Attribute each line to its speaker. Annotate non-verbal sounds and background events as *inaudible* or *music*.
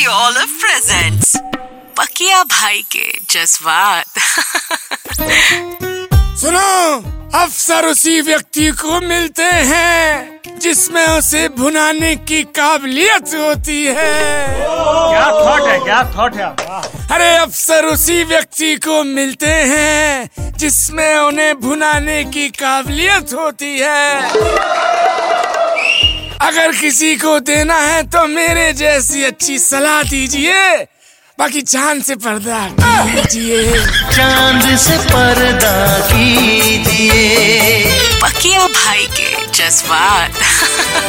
Speaker 1: Radio olive presents पकिया भाई के जज्बात।
Speaker 2: सुनो अफसर उसी व्यक्ति को मिलते हैं जिसमें उसे भुनाने की काबिलियत होती है।
Speaker 3: क्या थॉट है क्या थॉट है?
Speaker 2: अरे अफसर उसी व्यक्ति को मिलते हैं जिसमें उन्हें भुनाने की काबिलियत होती है। अगर किसी को देना है तो मेरे जैसी अच्छी सलाह दीजिए। बाकी चाँद से पर्दा कीजिए।
Speaker 4: चाँद से पर्दा कीजिए।
Speaker 1: पकिया भाई के जज्बात। *laughs*